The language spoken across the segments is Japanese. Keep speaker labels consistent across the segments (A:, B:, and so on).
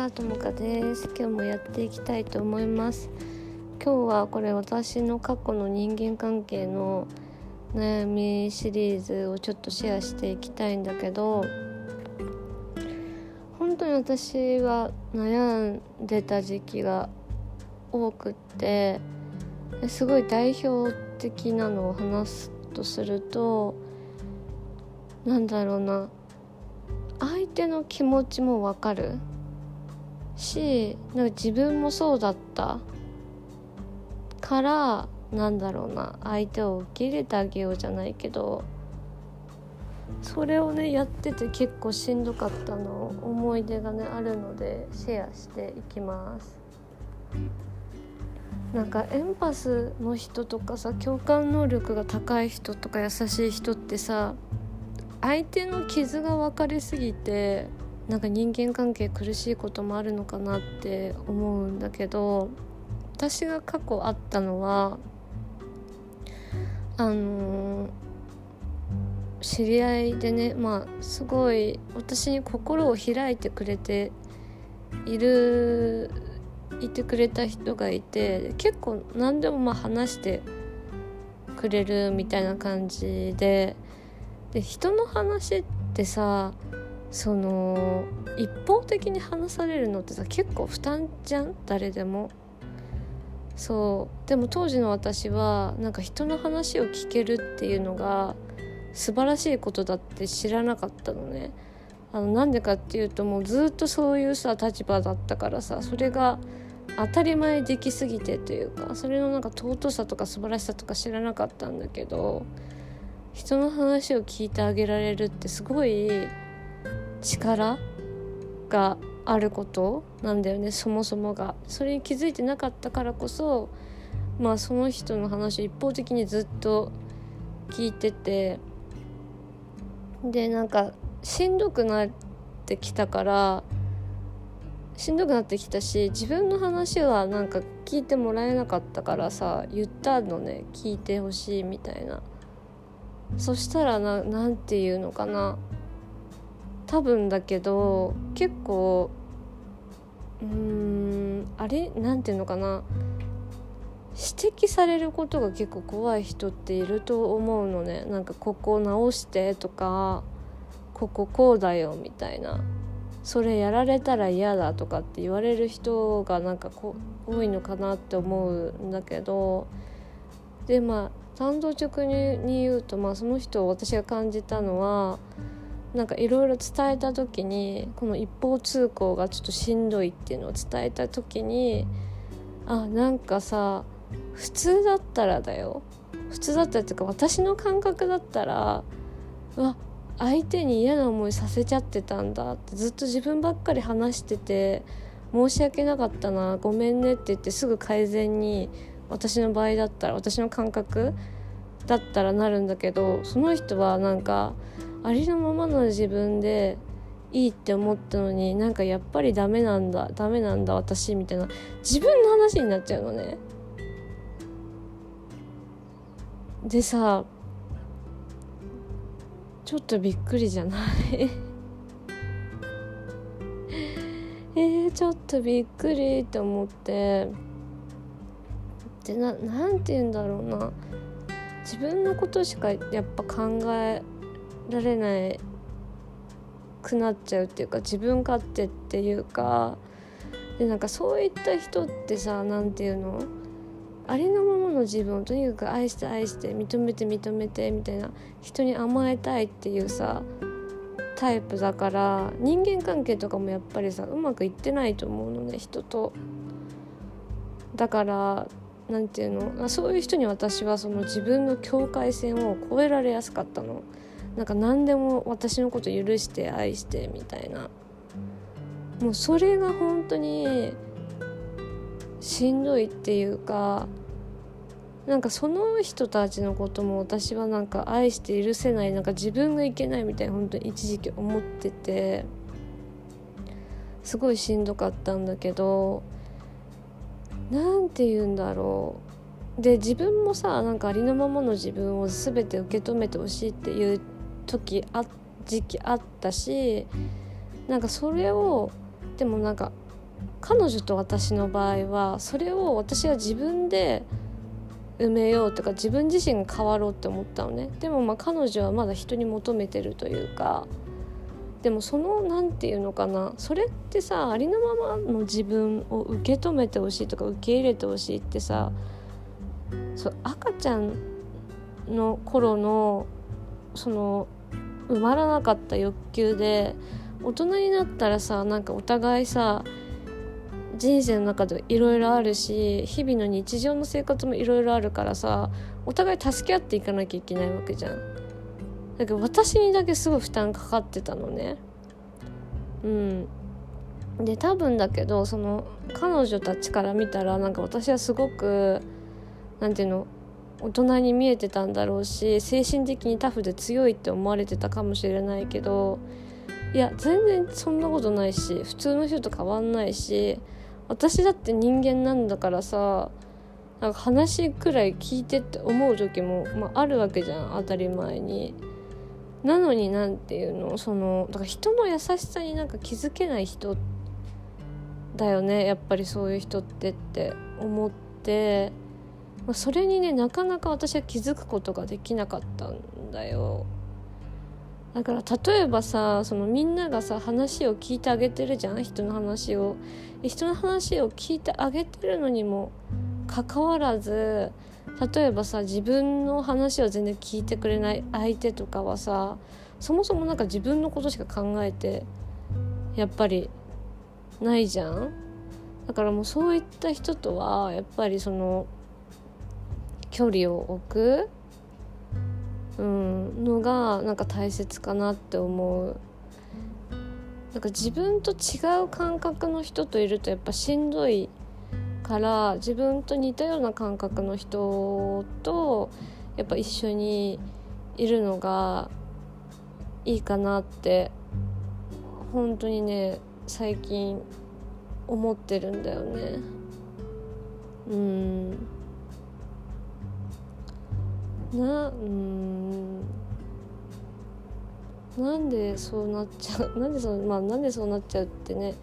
A: はともかです。今日もやっていきたいと思います。今日はこれ私の過去の人間関係の悩みシリーズをちょっとシェアしていきたいんだけど本当に私は悩んでた時期が多くってすごい代表的なのを話すとするとなんだろうな。相手の気持ちもわかる。しなんか自分もそうだったからなんだろうな相手を受け入れてあげようじゃないけどそれをねやってて結構しんどかったの思い出がねあるのでシェアしていきます。なんかエンパスの人とかさ共感能力が高い人とか優しい人ってさ相手の傷が分かりすぎてなんか人間関係苦しいこともあるのかなって思うんだけど私が過去あったのはあの、知り合いでねまあすごい私に心を開いてくれているいてくれた人がいて結構何でもまあ話してくれるみたいな感じでで人の話ってさその一方的に話されるのってさ結構負担じゃん？誰でも。そうでも当時の私はなんか人の話を聞けるっていうのが素晴らしいことだって知らなかったのね。あのなんでかっていうともうずっとそういうさ立場だったからさそれが当たり前できすぎてというかそれのなんか尊さとか素晴らしさとか知らなかったんだけど人の話を聞いてあげられるってすごい力があることなんだよねそもそもが。それに気づいてなかったからこそまあその人の話を一方的にずっと聞いてて。でなんかしんどくなってきたからしんどくなってきたし自分の話はなんか聞いてもらえなかったからさ言ったのね聞いてほしいみたいな。そしたらななんていうのかな。多分だけど結構うんあれなんていうのかな。指摘されることが結構怖い人っていると思うのね。なんかここ直してとかこここうだよみたいな。それやられたら嫌だとかって言われる人がなんかこ多いのかなって思うんだけど。でまあ単刀直入に言うと、まあ、その人を私が感じたのはなんかいろいろ伝えた時にこの一方通行がちょっとしんどいっていうのを伝えた時にあなんかさ普通だったらだよ。普通だったらっていうか私の感覚だったらうわ相手に嫌な思いさせちゃってたんだってずっと自分ばっかり話してて申し訳なかったなごめんねって言ってすぐ改善に私の場合だったら私の感覚だったらなるんだけどその人はなんかありのままの自分でいいって思ったのになんかやっぱりダメなんだダメなんだ私みたいな自分の話になっちゃうのね。でさちょっとびっくりじゃない？えー、ちょっとびっくりって思って。でななんて言うんだろうな。自分のことしかやっぱ考えられないくなっちゃうっていうか自分勝手っていうかでなんかそういった人ってさ何て言うの？ありのままの自分をとにかく愛して愛して認めて認めてみたいな人に甘えたいっていうさタイプだから人間関係とかもやっぱりさうまくいってないと思うのね人と。だから何て言うの？そういう人に私はその自分の境界線を越えられやすかったの。なんか何でも私のこと許して愛してみたいな。もうそれが本当にしんどいっていうかなんかその人たちのことも私はなんか愛して許せないなんか自分がいけないみたいな本当に一時期思っててすごいしんどかったんだけど何て言うんだろう。で自分もさなんかありのままの自分を全て受け止めてほしいっていう時あ時期あったしなんかそれをでもなんか彼女と私の場合はそれを私は自分で埋めようとか自分自身が変わろうって思ったのね。でもまあ彼女はまだ人に求めてるというかでもその何て言うのかなそれってさありのままの自分を受け止めてほしいとか受け入れてほしいってさそう赤ちゃんの頃のその埋まらなかった欲求で大人になったらさなんかお互いさ人生の中でいろいろあるし日々の日常の生活もいろいろあるからさお互い助け合っていかなきゃいけないわけじゃん。だけど私にだけすごい負担かかってたのね。うん。で多分だけどその彼女たちから見たらなんか私はすごく何て言うの大人に見えてたんだろうし精神的にタフで強いって思われてたかもしれないけどいや全然そんなことないし普通の人と変わんないし私だって人間なんだからさなんか話くらい聞いてって思う時も、まあ、あるわけじゃん当たり前に。なのになんていうのそのだから人の優しさになんか気づけない人だよねやっぱりそういう人ってって思って、それにねなかなか私は気づくことができなかったんだよ。だから例えばさそのみんながさ話を聞いてあげてるじゃん？人の話を。人の話を聞いてあげてるのにもかかわらず例えばさ自分の話を全然聞いてくれない相手とかはさそもそもなんか自分のことしか考えてやっぱりないじゃん？だからもうそういった人とはやっぱりその距離を置くうん、のがなんか大切かなって思う。なんか自分と違う感覚の人といるとやっぱしんどいから自分と似たような感覚の人とやっぱ一緒にいるのがいいかなって本当にね最近思ってるんだよね。うん。なうん。なんでそうなっちゃう なんでそまあなんでそうなっちゃうってね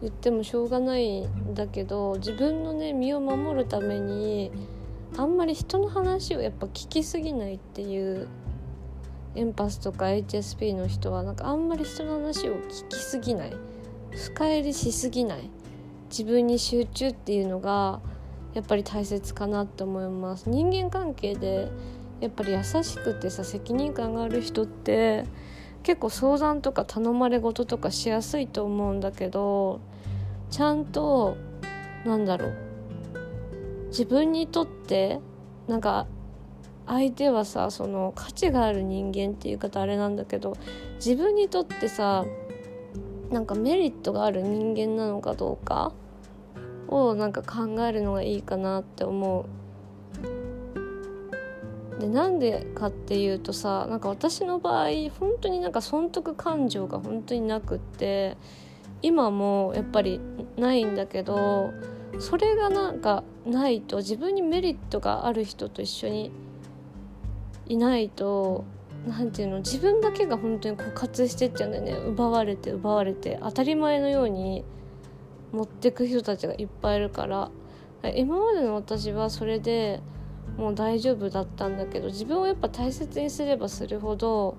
A: 言ってもしょうがないんだけど自分のね身を守るためにあんまり人の話をやっぱ聞きすぎないっていうエンパスとか HSP の人はなんかあんまり人の話を聞きすぎない。深入りしすぎない。自分に集中っていうのがやっぱり大切かなって思います。人間関係でやっぱり優しくてさ責任感がある人って結構相談とか頼まれ事とかしやすいと思うんだけどちゃんとなんだろう自分にとってなんか相手はさその価値がある人間っていう方あれなんだけど自分にとってさなんかメリットがある人間なのかどうかをなんか考えるのがいいかなって思う。でなんでかっていうとさなんか私の場合本当になんか損得感情が本当になくって今もやっぱりないんだけどそれがなんかないと自分にメリットがある人と一緒にいないと何て言うの自分だけが本当に枯渇してっちゃうんだよね。奪われて奪われて当たり前のように持ってく人たちがいっぱいいるから。今までの私はそれでもう大丈夫だったんだけど自分をやっぱ大切にすればするほど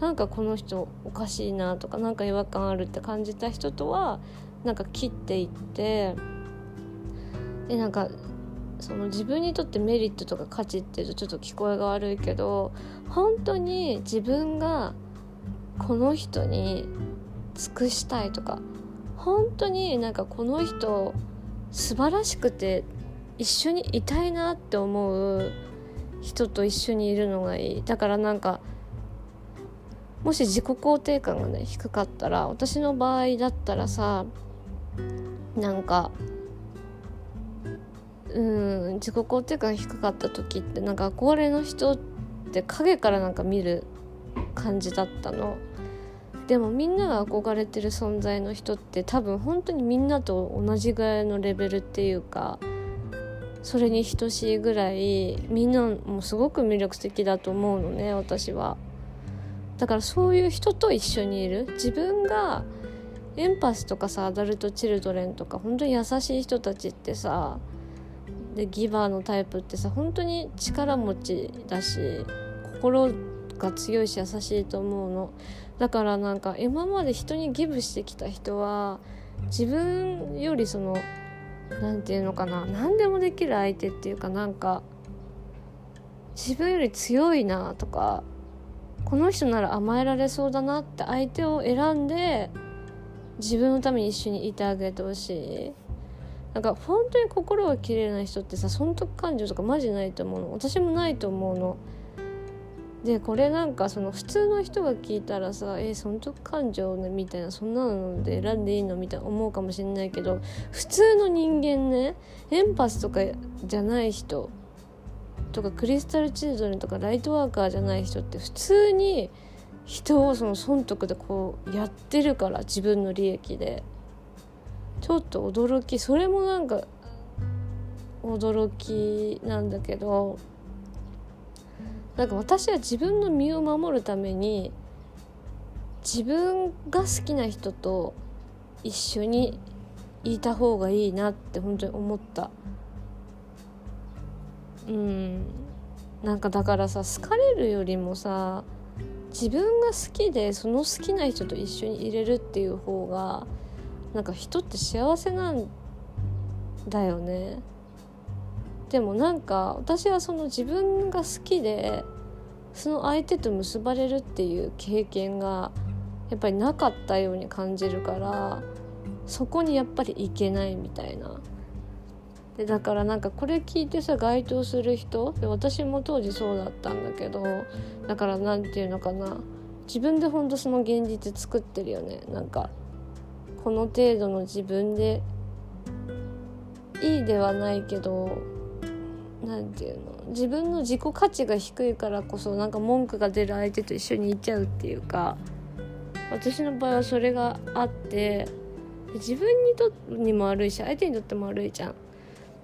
A: なんかこの人おかしいなとかなんか違和感あるって感じた人とはなんか切っていってでなんかその自分にとってメリットとか価値っていうとちょっと聞こえが悪いけど本当に自分がこの人に尽くしたいとか本当になんかこの人素晴らしくて一緒にいたいなって思う人と一緒にいるのがいい。だからなんかもし自己肯定感がね低かったら私の場合だったらさなんかうん自己肯定感低かった時ってなんか憧れの人って影からなんか見る感じだったの。でもみんなが憧れてる存在の人って多分本当にみんなと同じぐらいのレベルっていうかそれに等しいぐらいみんなもすごく魅力的だと思うのね私は。だからそういう人と一緒にいる。自分がエンパスとかさアダルト・チルドレンとか本当に優しい人たちってさでギバーのタイプってさ本当に力持ちだし心が強いし優しいと思うの。だからなんか今まで人にギブしてきた人は自分よりその何て言うのかな。何でもできる相手っていうかなんか自分より強いなとかこの人なら甘えられそうだなって相手を選んで自分のために一緒にいてあげてほしい。なんか本当に心が綺麗な人ってさ損得感情とかマジないと思うの。私もないと思うの。でこれなんかその普通の人が聞いたらさ「え損得感情ね」みたいなそんなので選んでいいのみたいな思うかもしれないけど普通の人間ねエンパスとかじゃない人とかクリスタルチルドレンとかライトワーカーじゃない人って普通に人をその損得でこうやってるから自分の利益で。ちょっと驚きそれもなんか驚きなんだけどなんか私は自分の身を守るために自分が好きな人と一緒にいた方がいいなって本当に思った。うん。なんかだからさ好かれるよりもさ自分が好きでその好きな人と一緒にいれるっていう方がなんか人って幸せなんだよね。でもなんか私はその自分が好きでその相手と結ばれるっていう経験がやっぱりなかったように感じるからそこにやっぱりいけないみたいな。でだからなんかこれ聞いてさ該当する人で私も当時そうだったんだけどだから何て言うのかな自分でほんとその現実作ってるよねなんかこの程度の自分でいいではないけど何て言うの？自分の自己価値が低いからこそなんか文句が出る相手と一緒にいちゃうっていうか私の場合はそれがあって自分にとにも悪いし相手にとっても悪いじゃん。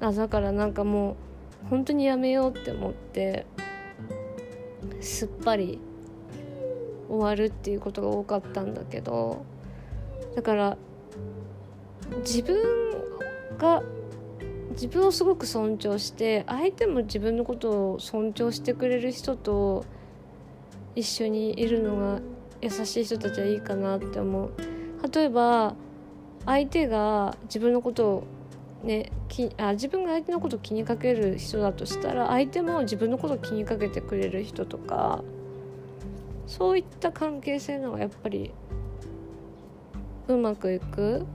A: あだからなんかもう本当にやめようって思ってすっぱり終わるっていうことが多かったんだけどだから自分が自分をすごく尊重して相手も自分のことを尊重してくれる人と一緒にいるのが優しい人たちはいいかなって思う。例えば相手が自分のことをねきあ自分が相手のことを気にかける人だとしたら相手も自分のことを気にかけてくれる人とかそういった関係性のがやっぱりうまくいく。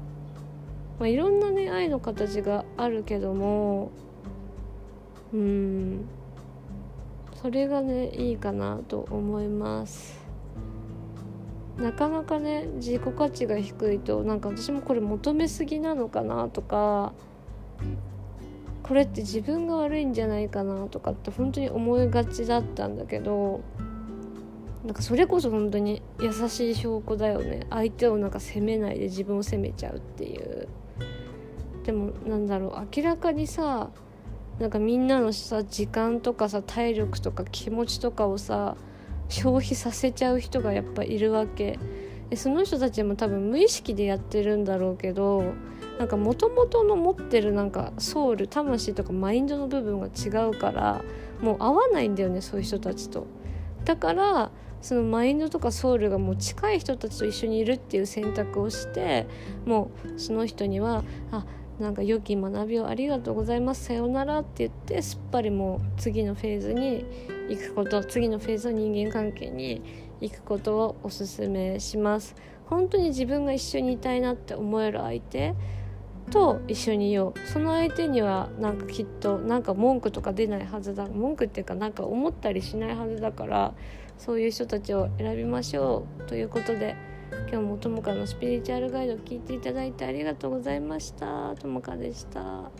A: まあ、いろんなね愛の形があるけどもうんそれがねいいかなと思います。なかなかね自己価値が低いとなんか私もこれ求めすぎなのかなとかこれって自分が悪いんじゃないかなとかって本当に思いがちだったんだけどなんかそれこそ本当に優しい証拠だよね。相手をなんか責めないで自分を責めちゃうっていう。でもなんだろう明らかにさなんかみんなのさ時間とかさ体力とか気持ちとかをさ消費させちゃう人がやっぱいるわけ。でその人たちも多分無意識でやってるんだろうけどなんか元々の持ってるなんかソウル魂とかマインドの部分が違うからもう合わないんだよねそういう人たちと。だからそのマインドとかソウルがもう近い人たちと一緒にいるっていう選択をしてもうその人にはあなんか良き学びをありがとうございます。さようならって言ってすっぱりもう次のフェーズに行くこと次のフェーズの人間関係に行くことをおすすめします。本当に自分が一緒にいたいなって思える相手と一緒にいよう。その相手にはなんかきっとなんか文句とか出ないはずだ。文句っていうかなんか思ったりしないはずだからそういう人たちを選びましょう。ということで今日もともかのスピリチュアルガイド聞いていただいてありがとうございましたともかでした。